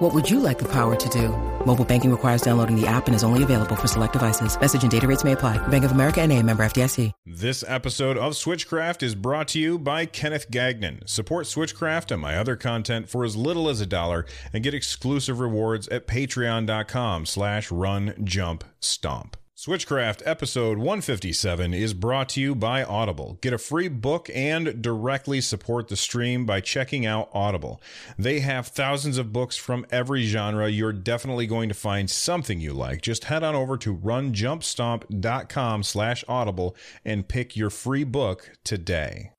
What would you like the power to do? Mobile banking requires downloading the app and is only available for select devices. Message and data rates may apply. Bank of America and a member FDIC. This episode of Switchcraft is brought to you by Kenneth Gagnon. Support Switchcraft and my other content for as little as a dollar and get exclusive rewards at patreon.com slash run jump stomp. Switchcraft episode 157 is brought to you by Audible. Get a free book and directly support the stream by checking out Audible. They have thousands of books from every genre. You're definitely going to find something you like. Just head on over to runjumpstomp.com slash audible and pick your free book today.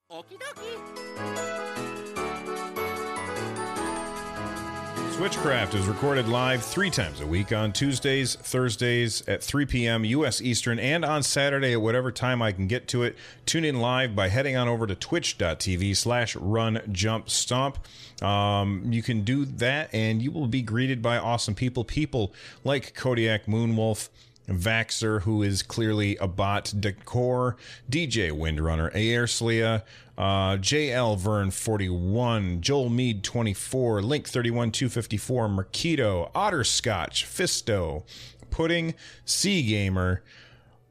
Switchcraft is recorded live three times a week on Tuesdays, Thursdays at 3 p.m. U.S. Eastern, and on Saturday at whatever time I can get to it. Tune in live by heading on over to twitch.tv slash run jump stomp. Um, you can do that, and you will be greeted by awesome people. People like Kodiak Moonwolf. Vaxer, who is clearly a bot, Decor, DJ Windrunner, Aerslia, uh, JL Vern 41, Joel Mead 24, Link 31 254, Merkito, Otterscotch, Fisto, Pudding, Sea Gamer,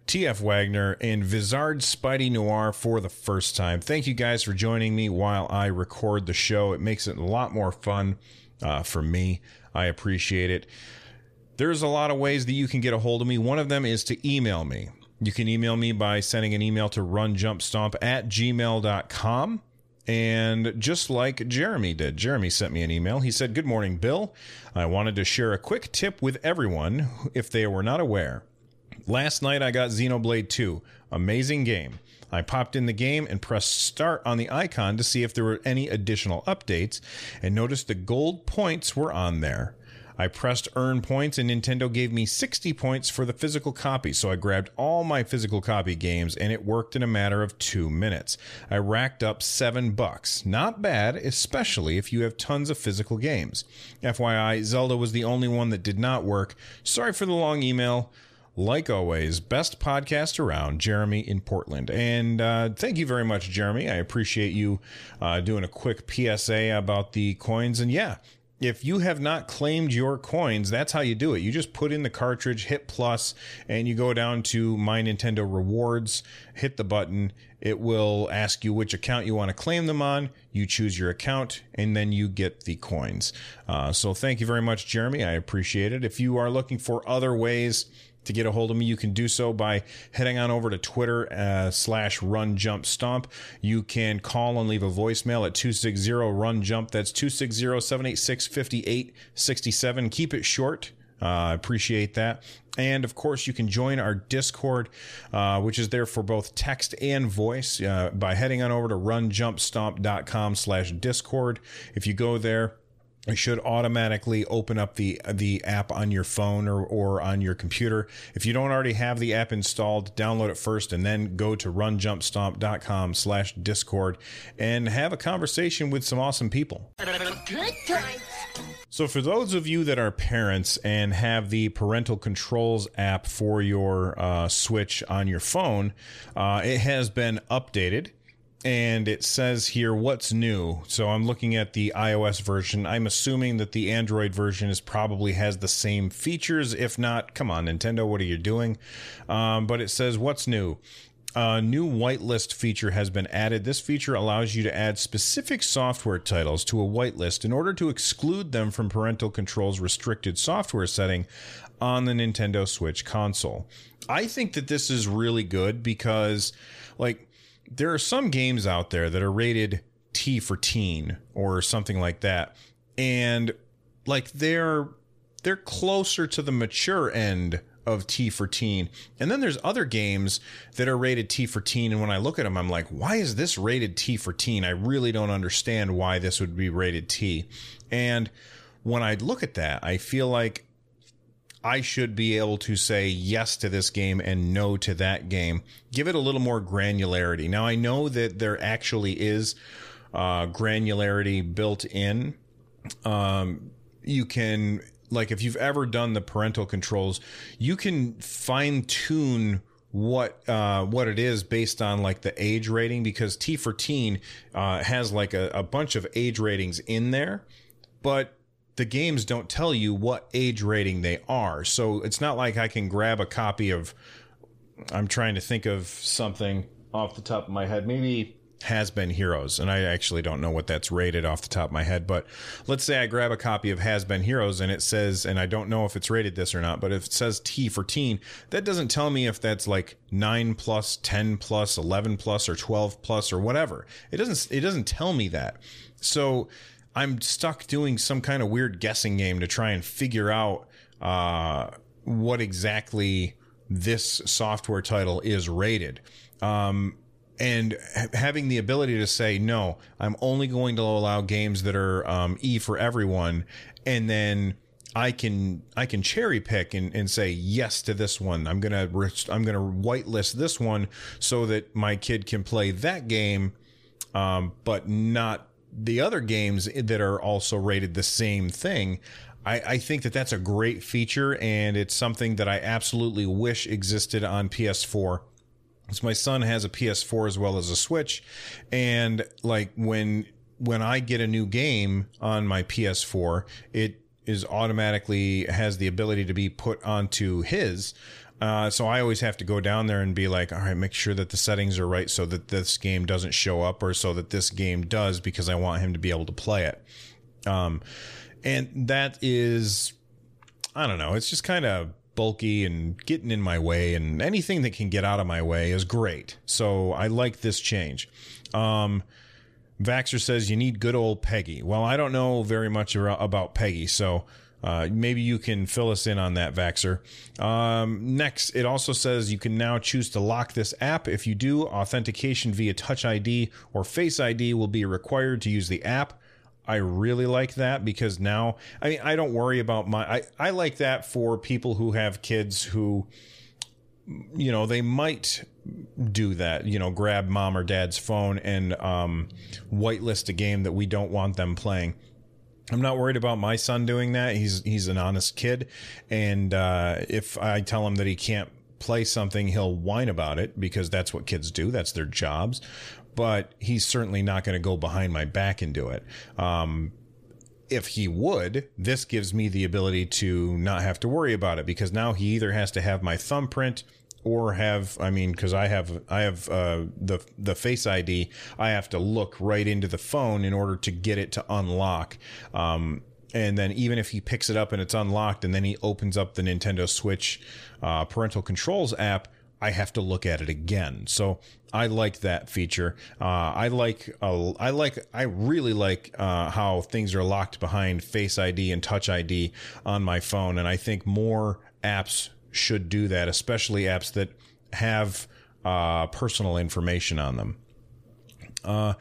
TF Wagner, and Vizard Spidey Noir for the first time. Thank you guys for joining me while I record the show. It makes it a lot more fun uh, for me. I appreciate it. There's a lot of ways that you can get a hold of me. One of them is to email me. You can email me by sending an email to runjumpstomp at gmail.com. And just like Jeremy did, Jeremy sent me an email. He said, Good morning, Bill. I wanted to share a quick tip with everyone if they were not aware. Last night I got Xenoblade 2. Amazing game. I popped in the game and pressed start on the icon to see if there were any additional updates and noticed the gold points were on there. I pressed earn points and Nintendo gave me 60 points for the physical copy. So I grabbed all my physical copy games and it worked in a matter of two minutes. I racked up seven bucks. Not bad, especially if you have tons of physical games. FYI, Zelda was the only one that did not work. Sorry for the long email. Like always, best podcast around, Jeremy in Portland. And uh, thank you very much, Jeremy. I appreciate you uh, doing a quick PSA about the coins. And yeah, if you have not claimed your coins, that's how you do it. You just put in the cartridge, hit plus, and you go down to My Nintendo Rewards, hit the button. It will ask you which account you want to claim them on. You choose your account, and then you get the coins. Uh, so thank you very much, Jeremy. I appreciate it. If you are looking for other ways, to get a hold of me, you can do so by heading on over to Twitter uh, slash Run Jump Stomp. You can call and leave a voicemail at 260 Run Jump. That's 260 786 5867. Keep it short. Uh, I uh, appreciate that. And of course, you can join our Discord, uh, which is there for both text and voice uh, by heading on over to runjumpstomp.com slash Discord. If you go there, it should automatically open up the the app on your phone or, or on your computer. If you don't already have the app installed, download it first and then go to runjumpstomp.com slash discord and have a conversation with some awesome people. So for those of you that are parents and have the parental controls app for your uh, Switch on your phone, uh, it has been updated and it says here what's new. So I'm looking at the iOS version. I'm assuming that the Android version is probably has the same features. If not, come on, Nintendo, what are you doing? Um, but it says what's new. A new whitelist feature has been added. This feature allows you to add specific software titles to a whitelist in order to exclude them from parental controls restricted software setting on the Nintendo Switch console. I think that this is really good because, like, there are some games out there that are rated T for teen or something like that. And like they're they're closer to the mature end of T for teen. And then there's other games that are rated T for teen and when I look at them I'm like, why is this rated T for teen? I really don't understand why this would be rated T. And when I look at that, I feel like I should be able to say yes to this game and no to that game. Give it a little more granularity. Now, I know that there actually is uh, granularity built in. Um, you can, like, if you've ever done the parental controls, you can fine tune what uh, what it is based on like the age rating because T for Teen uh, has like a, a bunch of age ratings in there, but the games don't tell you what age rating they are. So it's not like I can grab a copy of. I'm trying to think of something off the top of my head. Maybe has been heroes and i actually don't know what that's rated off the top of my head but let's say i grab a copy of has been heroes and it says and i don't know if it's rated this or not but if it says t for teen that doesn't tell me if that's like 9 plus 10 plus 11 plus or 12 plus or whatever it doesn't it doesn't tell me that so i'm stuck doing some kind of weird guessing game to try and figure out uh, what exactly this software title is rated. Um, and having the ability to say no i'm only going to allow games that are um, e for everyone and then i can i can cherry pick and, and say yes to this one. I'm gonna i'm gonna whitelist this one so that my kid can play that game um, but not the other games that are also rated the same thing I, I, think that that's a great feature and it's something that I absolutely wish existed on PS4 so my son has a PS4 as well as a Switch, and like when when I get a new game on my PS4, it is automatically has the ability to be put onto his. Uh, so I always have to go down there and be like, all right, make sure that the settings are right so that this game doesn't show up or so that this game does because I want him to be able to play it. Um, and that is, I don't know, it's just kind of bulky and getting in my way, and anything that can get out of my way is great. So I like this change. Um, Vaxer says you need good old PEGI. Well, I don't know very much about PEGI, so uh, maybe you can fill us in on that, Vaxer. Um, next, it also says you can now choose to lock this app. If you do, authentication via Touch ID or Face ID will be required to use the app. I really like that because now I mean I don't worry about my I, I like that for people who have kids who you know they might do that you know grab mom or dad's phone and um, whitelist a game that we don't want them playing I'm not worried about my son doing that. He's he's an honest kid, and uh, if I tell him that he can't play something, he'll whine about it because that's what kids do. That's their jobs but he's certainly not going to go behind my back and do it. Um, if he would, this gives me the ability to not have to worry about it because now he either has to have my thumbprint or have I mean because I have I have uh, the the Face ID I have to look right into the phone in order to get it to unlock. Um, and then even if he picks it up and it's unlocked and then he opens up the Nintendo Switch uh, parental controls app, I have to look at it again. So I like that feature. Uh, I like uh, I like I really like uh, how things are locked behind Face ID and Touch ID on my phone, and I think more apps should do that, especially apps that have uh, personal information on them. Uh,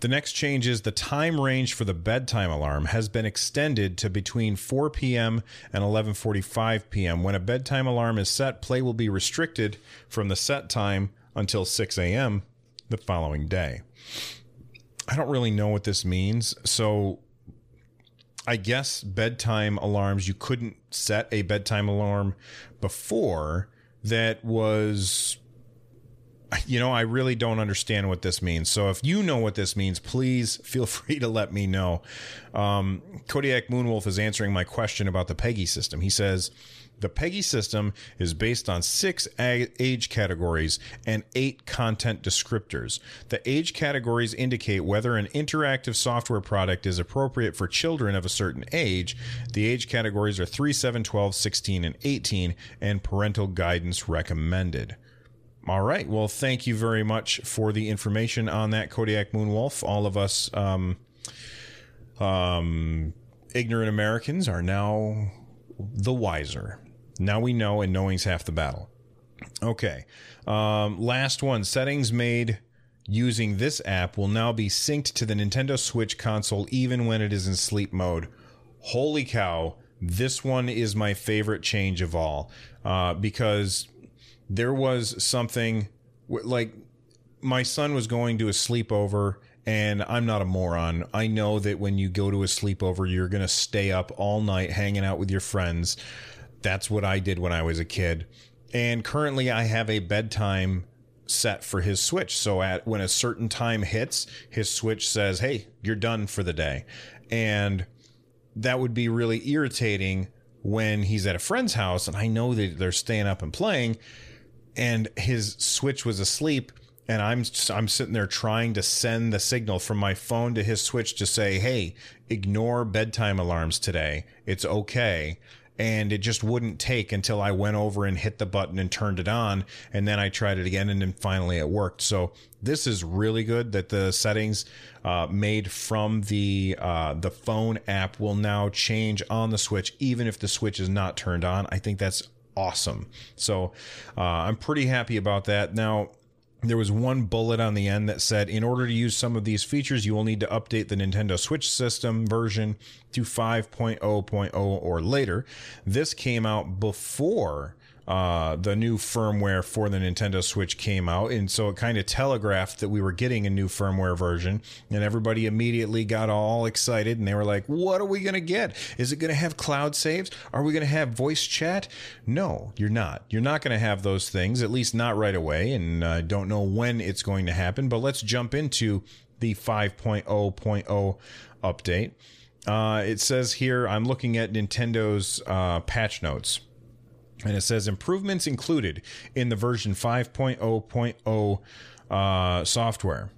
the next change is the time range for the bedtime alarm has been extended to between 4 p.m. and 11:45 p.m. When a bedtime alarm is set, play will be restricted from the set time until 6 a.m. the following day. I don't really know what this means, so I guess bedtime alarms you couldn't set a bedtime alarm before that was you know, I really don't understand what this means. So if you know what this means, please feel free to let me know. Um, Kodiak Moonwolf is answering my question about the PEGI system. He says, the PEGI system is based on six age categories and eight content descriptors. The age categories indicate whether an interactive software product is appropriate for children of a certain age. The age categories are 3, 7, 12, 16, and 18, and parental guidance recommended. All right. Well, thank you very much for the information on that, Kodiak Moonwolf. All of us um, um, ignorant Americans are now the wiser. Now we know, and knowing's half the battle. Okay. Um, last one settings made using this app will now be synced to the Nintendo Switch console even when it is in sleep mode. Holy cow. this one is my favorite change of all uh, because there was something like my son was going to a sleepover and I'm not a moron. I know that when you go to a sleepover, you're going to stay up all night hanging out with your friends. That's what I did when I was a kid. And currently, I have a bedtime set for his switch. So at when a certain time hits, his switch says, "Hey, you're done for the day." And that would be really irritating when he's at a friend's house and I know that they're staying up and playing and his switch was asleep and I'm I'm sitting there trying to send the signal from my phone to his switch to say, "Hey, ignore bedtime alarms today. It's okay." And it just wouldn't take until I went over and hit the button and turned it on, and then I tried it again, and then finally it worked. So this is really good that the settings uh, made from the uh, the phone app will now change on the switch, even if the switch is not turned on. I think that's awesome. So uh, I'm pretty happy about that. Now there was one bullet on the end that said, in order to use some of these features, you will need to update the Nintendo Switch system version to 5.0.0 or later. This came out before uh, the new firmware for the Nintendo Switch came out. And so it kind of telegraphed that we were getting a new firmware version. And everybody immediately got all excited and they were like, what are we going to get? Is it going to have cloud saves? Are we going to have voice chat? No, you're not. You're not going to have those things, at least not right away. And I uh, don't know when it's going to happen. But let's jump into the 5.0.0 update. Uh, it says here, I'm looking at Nintendo's uh, patch notes. And it says improvements included in the version 5.0.0 uh, software.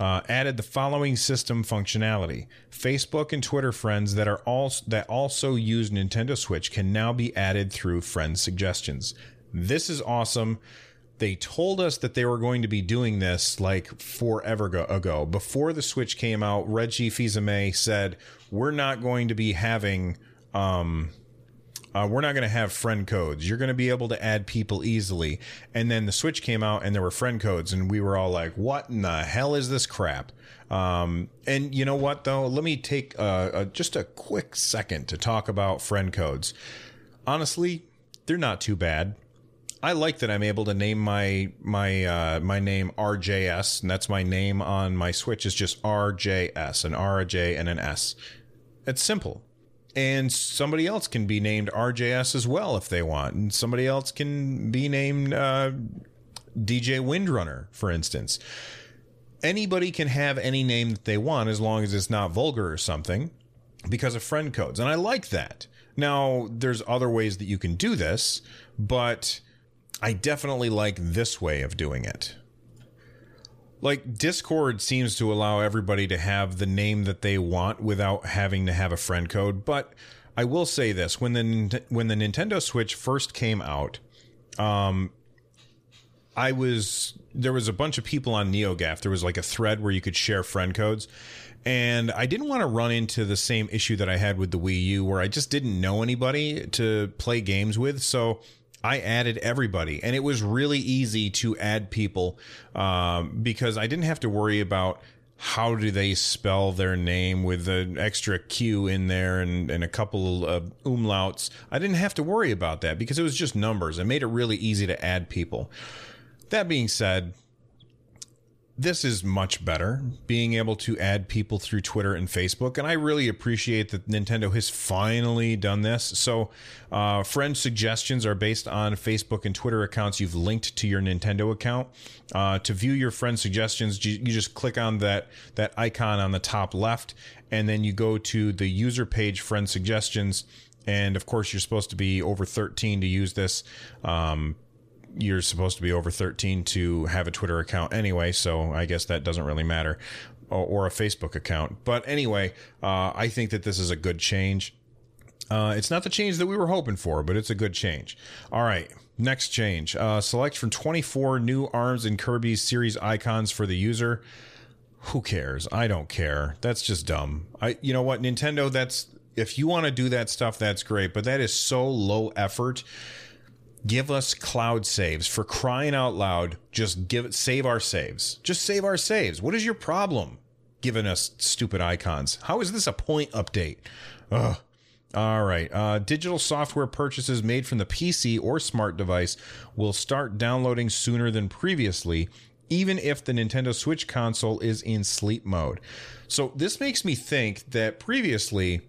Uh, added the following system functionality: Facebook and Twitter friends that are also that also use Nintendo Switch can now be added through friend suggestions. This is awesome. They told us that they were going to be doing this like forever ago. Before the Switch came out, Reggie Fils-Aimé said, "We're not going to be having." Um, uh, we're not going to have friend codes. You're going to be able to add people easily. And then the Switch came out and there were friend codes, and we were all like, what in the hell is this crap? Um, and you know what, though? Let me take uh, a, just a quick second to talk about friend codes. Honestly, they're not too bad. I like that I'm able to name my my uh, my name RJS, and that's my name on my Switch is just RJS, an R, a J, and an S. It's simple and somebody else can be named RJS as well if they want, and somebody else can be named uh, DJ Windrunner, for instance. Anybody can have any name that they want as long as it's not vulgar or something because of friend codes, and I like that. Now, there's other ways that you can do this, but I definitely like this way of doing it like Discord seems to allow everybody to have the name that they want without having to have a friend code. But I will say this: when the when the Nintendo Switch first came out, um, I was there was a bunch of people on NeoGAF. There was like a thread where you could share friend codes. And I didn't want to run into the same issue that I had with the Wii U, where I just didn't know anybody to play games with. So I added everybody, and it was really easy to add people um, because I didn't have to worry about how do they spell their name with an extra Q in there and, and a couple of umlauts. I didn't have to worry about that because it was just numbers. It made it really easy to add people. That being said, this is much better being able to add people through Twitter and Facebook. And I really appreciate that Nintendo has finally done this. So, uh, friend suggestions are based on Facebook and Twitter accounts you've linked to your Nintendo account. Uh, to view your friend suggestions, you, just click on that, that icon on the top left, and then you go to the user page friend suggestions. And of course, you're supposed to be over 13 to use this. Um, you're supposed to be over 13 to have a Twitter account anyway, so I guess that doesn't really matter, or, or a Facebook account. But anyway, uh, I think that this is a good change. Uh, it's not the change that we were hoping for, but it's a good change. All right, next change. Uh, select from 24 new ARMS and Kirby's series icons for the user. Who cares? I don't care. That's just dumb. I, you know what, Nintendo. That's if you want to do that stuff, that's great. But that is so low effort give us cloud saves for crying out loud just give save our saves just save our saves what is your problem giving us stupid icons how is this a point update Ugh. All right. Uh, digital software purchases made from the PC or smart device will start downloading sooner than previously, even if the Nintendo Switch console is in sleep mode. So, this makes me think that previously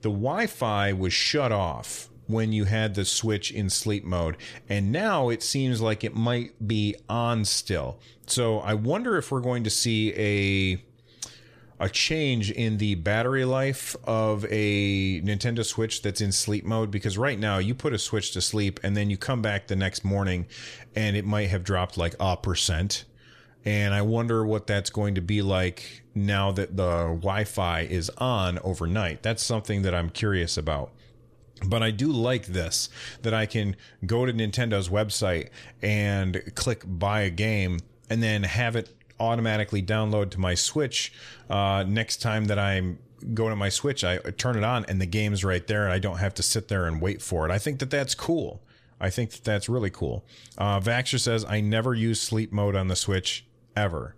the Wi Fi was shut off when you had the Switch in sleep mode, and now it seems like it might be on still. So, I wonder if we're going to see a a change in the battery life of a Nintendo Switch that's in sleep mode because right now you put a Switch to sleep and then you come back the next morning and it might have dropped like a percent. And I wonder what that's going to be like now that the Wi Fi is on overnight. That's something that I'm curious about. But I do like this that I can go to Nintendo's website and click buy a game and then have it automatically download to my Switch. Uh, next time that I'm going to my Switch, I turn it on and the game's right there, and I don't have to sit there and wait for it. I think that that's cool. I think that that's really cool. Uh, Vaxer says, I never use sleep mode on the Switch ever.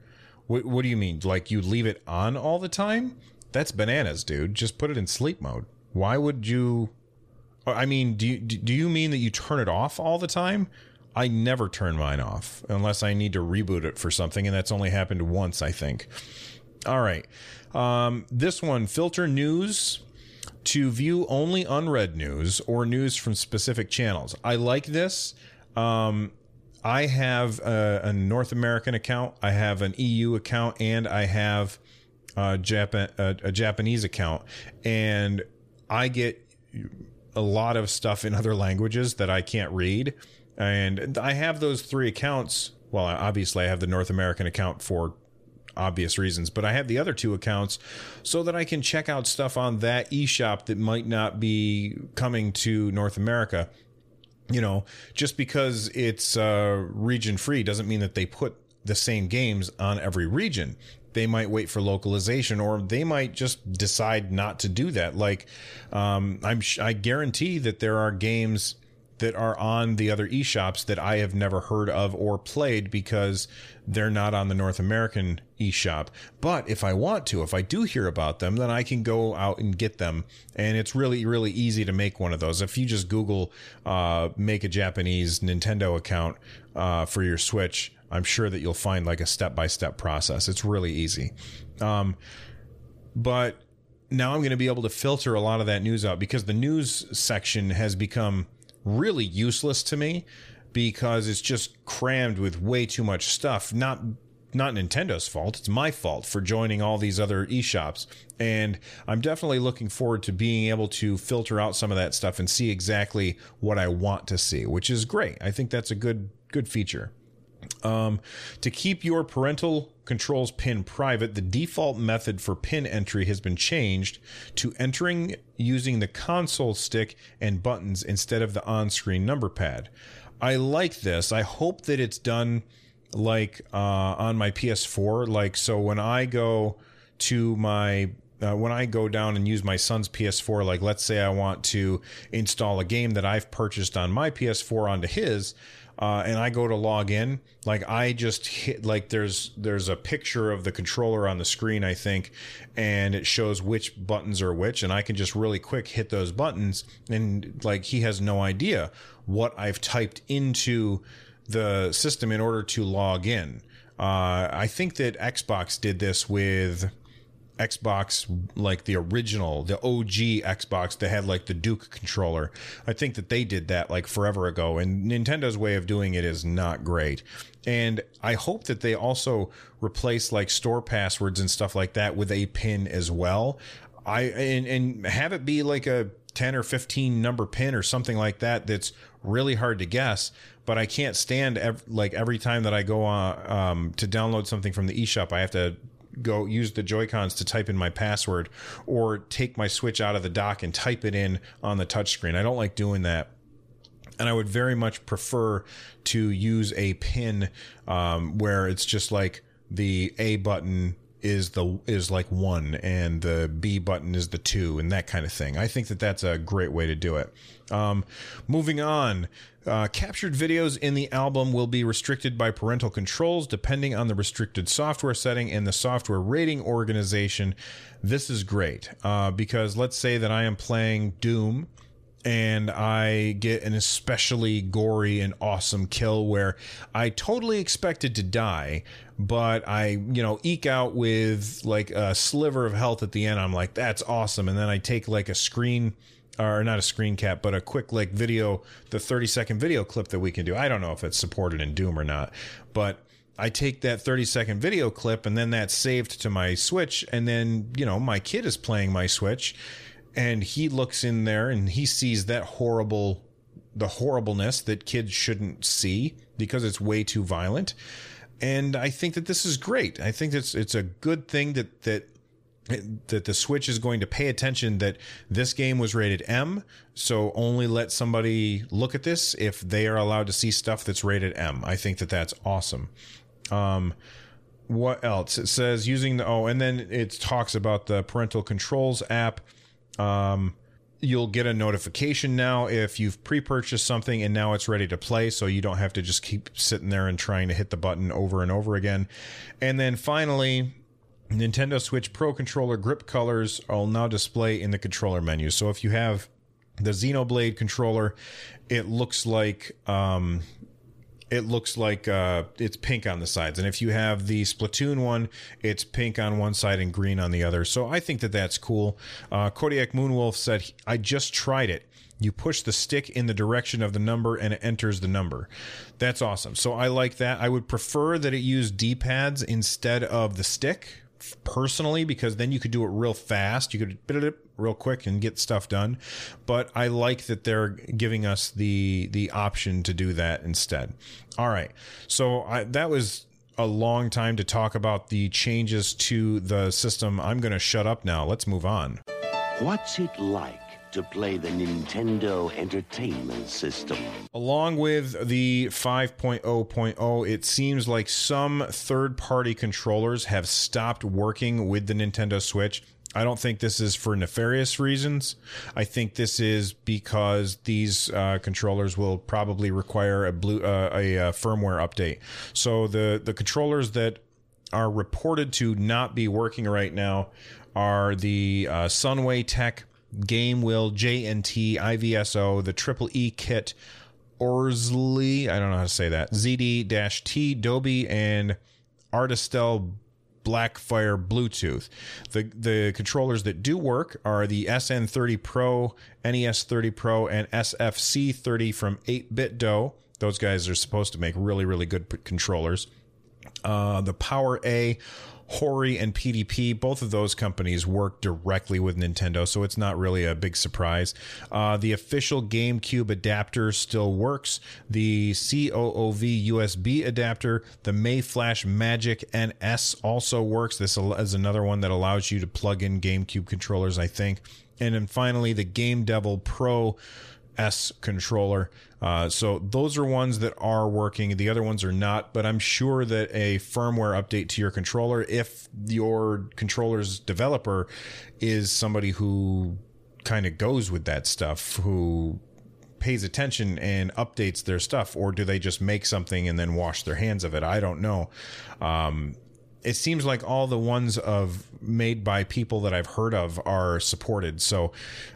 What, what do you mean? Like you leave it on all the time? That's bananas, dude. Just put it in sleep mode. Why would you? I mean, do you, do you mean that you turn it off all the time? I never turn mine off unless I need to reboot it for something, and that's only happened once, I think. All right. Um, this one filter news to view only unread news or news from specific channels. I like this. Um, I have a, a, North American account, I have an EU account, and I have a, a, a Japanese account. And I get a lot of stuff in other languages that I can't read. And I have those three accounts. Well, obviously, I have the North American account for obvious reasons, but I have the other two accounts so that I can check out stuff on that eShop that might not be coming to North America. You know, just because it's uh, region free doesn't mean that they put the same games on every region. They might wait for localization, or they might just decide not to do that. Like, um, I'm I guarantee that there are games that are on the other eShops that I have never heard of or played because they're not on the North American eShop. But if I want to, if I do hear about them, then I can go out and get them. And it's really, really easy to make one of those. If you just Google, uh, make a Japanese Nintendo account, uh, for your Switch, I'm sure that you'll find like a step by step process. It's really easy. Um, but now I'm going to be able to filter a lot of that news out because the news section has become really useless to me because it's just crammed with way too much stuff. Not not Nintendo's fault. It's my fault for joining all these other eShops. And I'm definitely looking forward to being able to filter out some of that stuff and see exactly what I want to see, which is great. I think that's a good good feature. Um, to keep your parental controls pin private, the default method for pin entry has been changed to entering using the console stick and buttons instead of the on screen number pad. I like this. I hope that it's done like uh, on my PS4. Like, so when I go to my uh, when I go down and use my son's PS4, like let's say I want to install a game that I've purchased on my PS4 onto his, uh, and I go to log in, like I just hit like there's there's a picture of the controller on the screen, I think, and it shows which buttons are which, and I can just really quick hit those buttons, and like he has no idea what I've typed into the system in order to log in. Uh, I think that Xbox did this with Xbox, like the original, the OG Xbox that had like the Duke controller. I think that they did that like forever ago, and Nintendo's way of doing it is not great. And I hope that they also replace like store passwords and stuff like that with a pin as well. I and, and have it be like a 10 or 15 number pin or something like that that's really hard to guess but i can't stand ev- like every time that i go on um, to download something from the eShop i have to go use the Joy Cons to type in my password or take my Switch out of the dock and type it in on the touchscreen. I don't like doing that. And I would very much prefer to use a pin um, where it's just like the A button is the is like one and the B button is the two and that kind of thing. I think that that's a great way to do it. Um, moving on, uh, captured videos in the album will be restricted by parental controls depending on the restricted software setting and the software rating organization. This is great uh, because let's say that I am playing Doom and I get an especially gory and awesome kill where I totally expected to die, but I, you know, eke out with like a sliver of health at the end. I'm like, that's awesome. And then I take like a screen or not a screen cap, but a quick like video, the 30 second video clip that we can do. I don't know if it's supported in Doom or not, but I take that 30 second video clip and then that's saved to my Switch. And then, you know, my kid is playing my Switch and he looks in there and he sees that horrible the horribleness that kids shouldn't see because it's way too violent and i think that this is great i think it's it's a good thing that that that the switch is going to pay attention that this game was rated m so only let somebody look at this if they are allowed to see stuff that's rated m. I think that that's awesome. Um what else? It says using the oh and then it talks about the parental controls app. Um, you'll get a notification now if you've pre-purchased something and now it's ready to play so you don't have to just keep sitting there and trying to hit the button over and over again. And then finally nintendo switch pro controller grip colors will now display in the controller menu so if you have the xenoblade controller it looks like um, it looks like uh, it's pink on the sides. And if you have the Splatoon one, it's pink on one side and green on the other. So I think that that's cool. Uh, Kodiak Moonwolf said, I just tried it. You push the stick in the direction of the number and it enters the number. That's awesome. So I like that. I would prefer that it use D pads instead of the stick personally because then you could do it real fast. You could bit it real quick and get stuff done. But I like that they're giving us the the option to do that instead. All right. So I, that was a long time to talk about the changes to the system. I'm going to shut up now. Let's move on. What's it like? To play the Nintendo Entertainment System. Along with the 5.0.0, it seems like some third party controllers have stopped working with the Nintendo Switch. I don't think this is for nefarious reasons. I think this is because these uh, controllers will probably require a blue uh, a, a firmware update. So the the controllers that are reported to not be working right now are the uh, Sunway Tech Gamewell, JNT, IVSO, the Triple E kit, Orsley, I don't know how to say that, ZD T, Dobie, and Artistel Blackfire Bluetooth. The the controllers that do work are the SN30 Pro, NES30 Pro, and SFC30 from 8BitDo. Those guys are supposed to make really really good controllers. Uh, the Power A Hori and PDP, both of those companies work directly with Nintendo, so it's not really a big surprise. Uh, the official GameCube adapter still works. The COOV USB adapter, the Mayflash Magic NS also works. This is another one that allows you to plug in GameCube controllers, I think. And then finally, the Game Devil Pro S controller. Uh, so those are ones that are working. The other ones are not, but I'm sure that a firmware update to your controller, if your controller's developer is somebody who kind of goes with that stuff, who pays attention and updates their stuff, or do they just make something and then wash their hands of it? I don't know. Um, it seems like all the ones of made by people that I've heard of are supported. So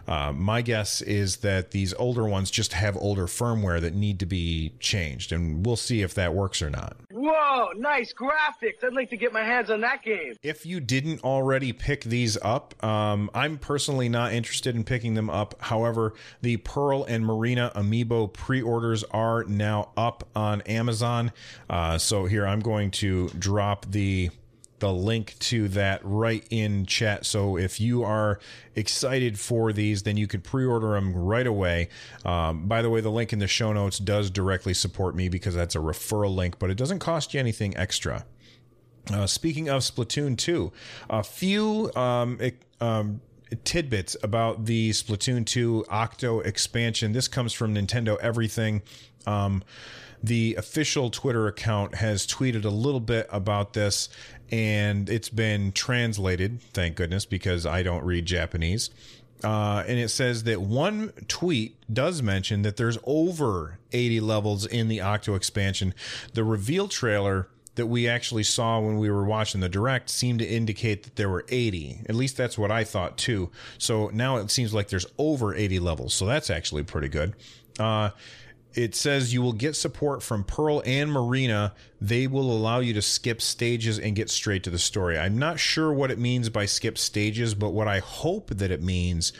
uh, my guess is that these older ones just have older firmware that need to be changed, and we'll see if that works or not. Whoa, nice graphics! I'd like to get my hands on that game. If you didn't already pick these up, um, I'm personally not interested in picking them up. However, the Pearl and Marina Amiibo pre-orders are now up on Amazon. Uh, so here I'm going to drop the the link to that right in chat. So if you are excited for these, then you can pre order them right away. Um, by the way, the link in the show notes does directly support me because that's a referral link, but it doesn't cost you anything extra. Uh, speaking of Splatoon 2, a few um, um, tidbits about the Splatoon 2 Octo expansion. This comes from Nintendo Everything. Um, the official Twitter account has tweeted a little bit about this, and it's been translated, thank goodness, because I don't read Japanese. Uh, and it says that one tweet does mention that there's over 80 levels in the Octo expansion. The reveal trailer that we actually saw when we were watching the direct seemed to indicate that there were 80. At least that's what I thought too. So now it seems like there's over 80 levels. So that's actually pretty good. Uh, it says you will get support from Pearl and Marina. They will allow you to skip stages and get straight to the story. I'm not sure what it means by skip stages, but what I hope that it means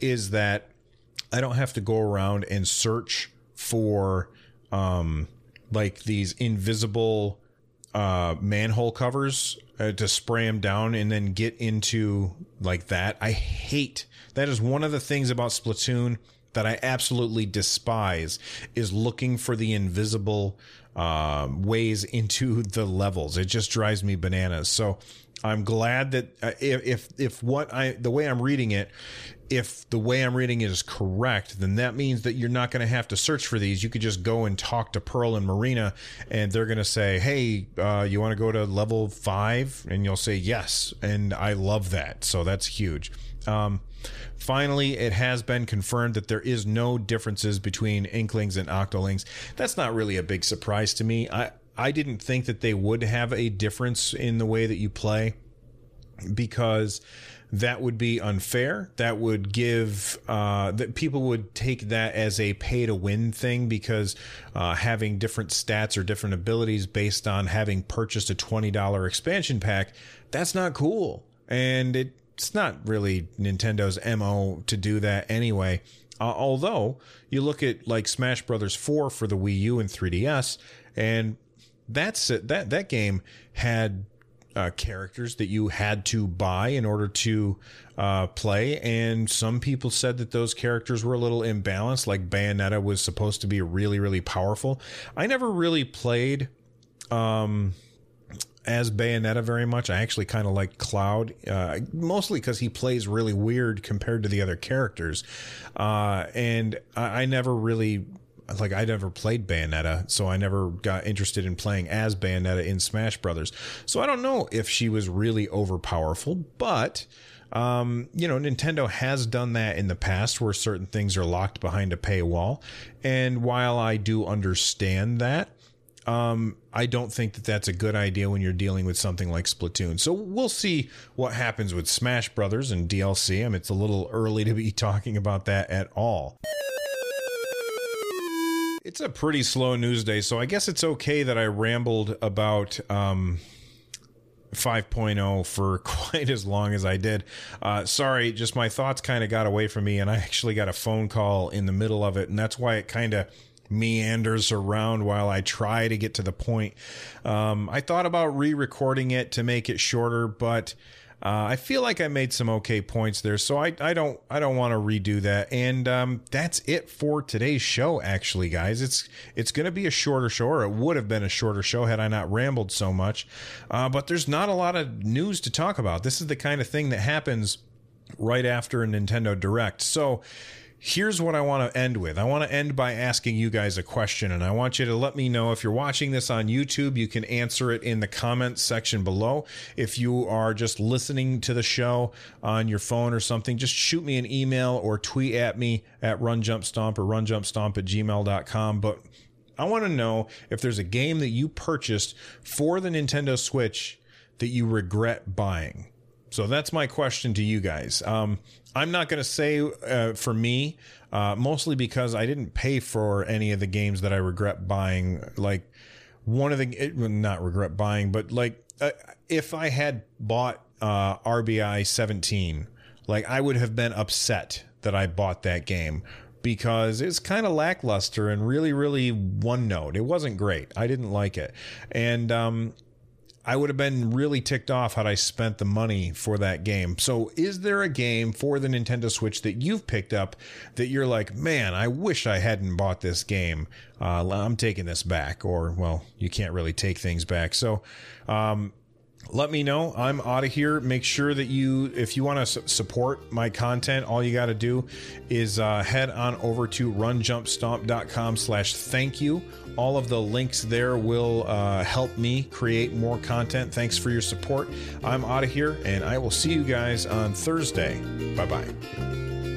is that I don't have to go around and search for um, like these invisible uh, manhole covers uh, to spray them down and then get into like that. I hate that is one of the things about Splatoon that I absolutely despise is looking for the invisible uh, ways into the levels. It just drives me bananas. So I'm glad that uh, if if what I the way I'm reading it, if the way I'm reading it is correct, then that means that you're not going to have to search for these. You could just go and talk to Pearl and Marina, and they're going to say, "Hey, uh, you want to go to level five? And you'll say yes, and I love that. So that's huge. Um, Finally, it has been confirmed that there is no differences between Inklings and Octolings. That's not really a big surprise to me. I I didn't think that they would have a difference in the way that you play because that would be unfair. That would give uh, that people would take that as a pay to win thing because uh, having different stats or different abilities based on having purchased a twenty dollar expansion pack, that's not cool, and it it's not really Nintendo's mo to do that anyway. Uh, although you look at like Smash Brothers 4 for the Wii U and 3DS, and that's. That that game had uh, characters that you had to buy in order to uh, play, and some people said that those characters were a little imbalanced. Like Bayonetta was supposed to be really really powerful. I never really played. Um, as Bayonetta very much. I actually kind of like Cloud, uh, mostly because he plays really weird compared to the other characters. Uh, and I, I, never really. Like I never played Bayonetta, so I never got interested in playing as Bayonetta in Smash Brothers. So I don't know if she was really overpowerful, but um, you know, Nintendo has done that in the past where certain things are locked behind a paywall. And while I do understand that, um, I don't think that that's a good idea when you're dealing with something like Splatoon. So we'll see what happens with Smash Brothers and DLC. I mean, it's a little early to be talking about that at all. It's a pretty slow news day, so I guess it's okay that I rambled about um, 5.0 for quite as long as I did. Uh, sorry, just my thoughts kind of got away from me, and I actually got a phone call in the middle of it, and that's why it kind of meanders around while I try to get to the point. Um, I thought about re-recording it to make it shorter, but uh, I feel like I made some okay points there, so I, I don't I don't want to redo that. And um, that's it for today's show. Actually, guys, it's it's going to be a shorter show, or it would have been a shorter show had I not rambled so much. Uh, but there's not a lot of news to talk about. This is the kind of thing that happens right after a Nintendo Direct. So here's what I want to end with. I want to end by asking you guys a question, and I want you to let me know if you're watching this on YouTube, you can answer it in the comments section below. If you are just listening to the show on your phone or something, just shoot me an email or tweet at me at runjumpstomp or runjumpstomp at gmail.com. But I want to know if there's a game that you purchased for the Nintendo Switch that you regret buying. So that's my question to you guys. Um, I'm not going to say uh, for me, uh, mostly because I didn't pay for any of the games that I regret buying. Like one of the, it, not regret buying, but like uh, if I had bought uh, RBI 17, like I would have been upset that I bought that game because it's kind of lackluster and really, really one note. It wasn't great. I didn't like it. And um, I would have been really ticked off had I spent the money for that game. So, is there a game for the Nintendo Switch that you've picked up that you're like, man, I wish I hadn't bought this game? Uh, I'm taking this back. Or, well, you can't really take things back. So, um, let me know. I'm out of here. Make sure that you, if you want to su- support my content, all you got to do is uh, head on over to runjumpstomp.com slash thank you. All of the links there will uh, help me create more content. Thanks for your support. I'm out of here, and I will see you guys on Thursday. Bye bye.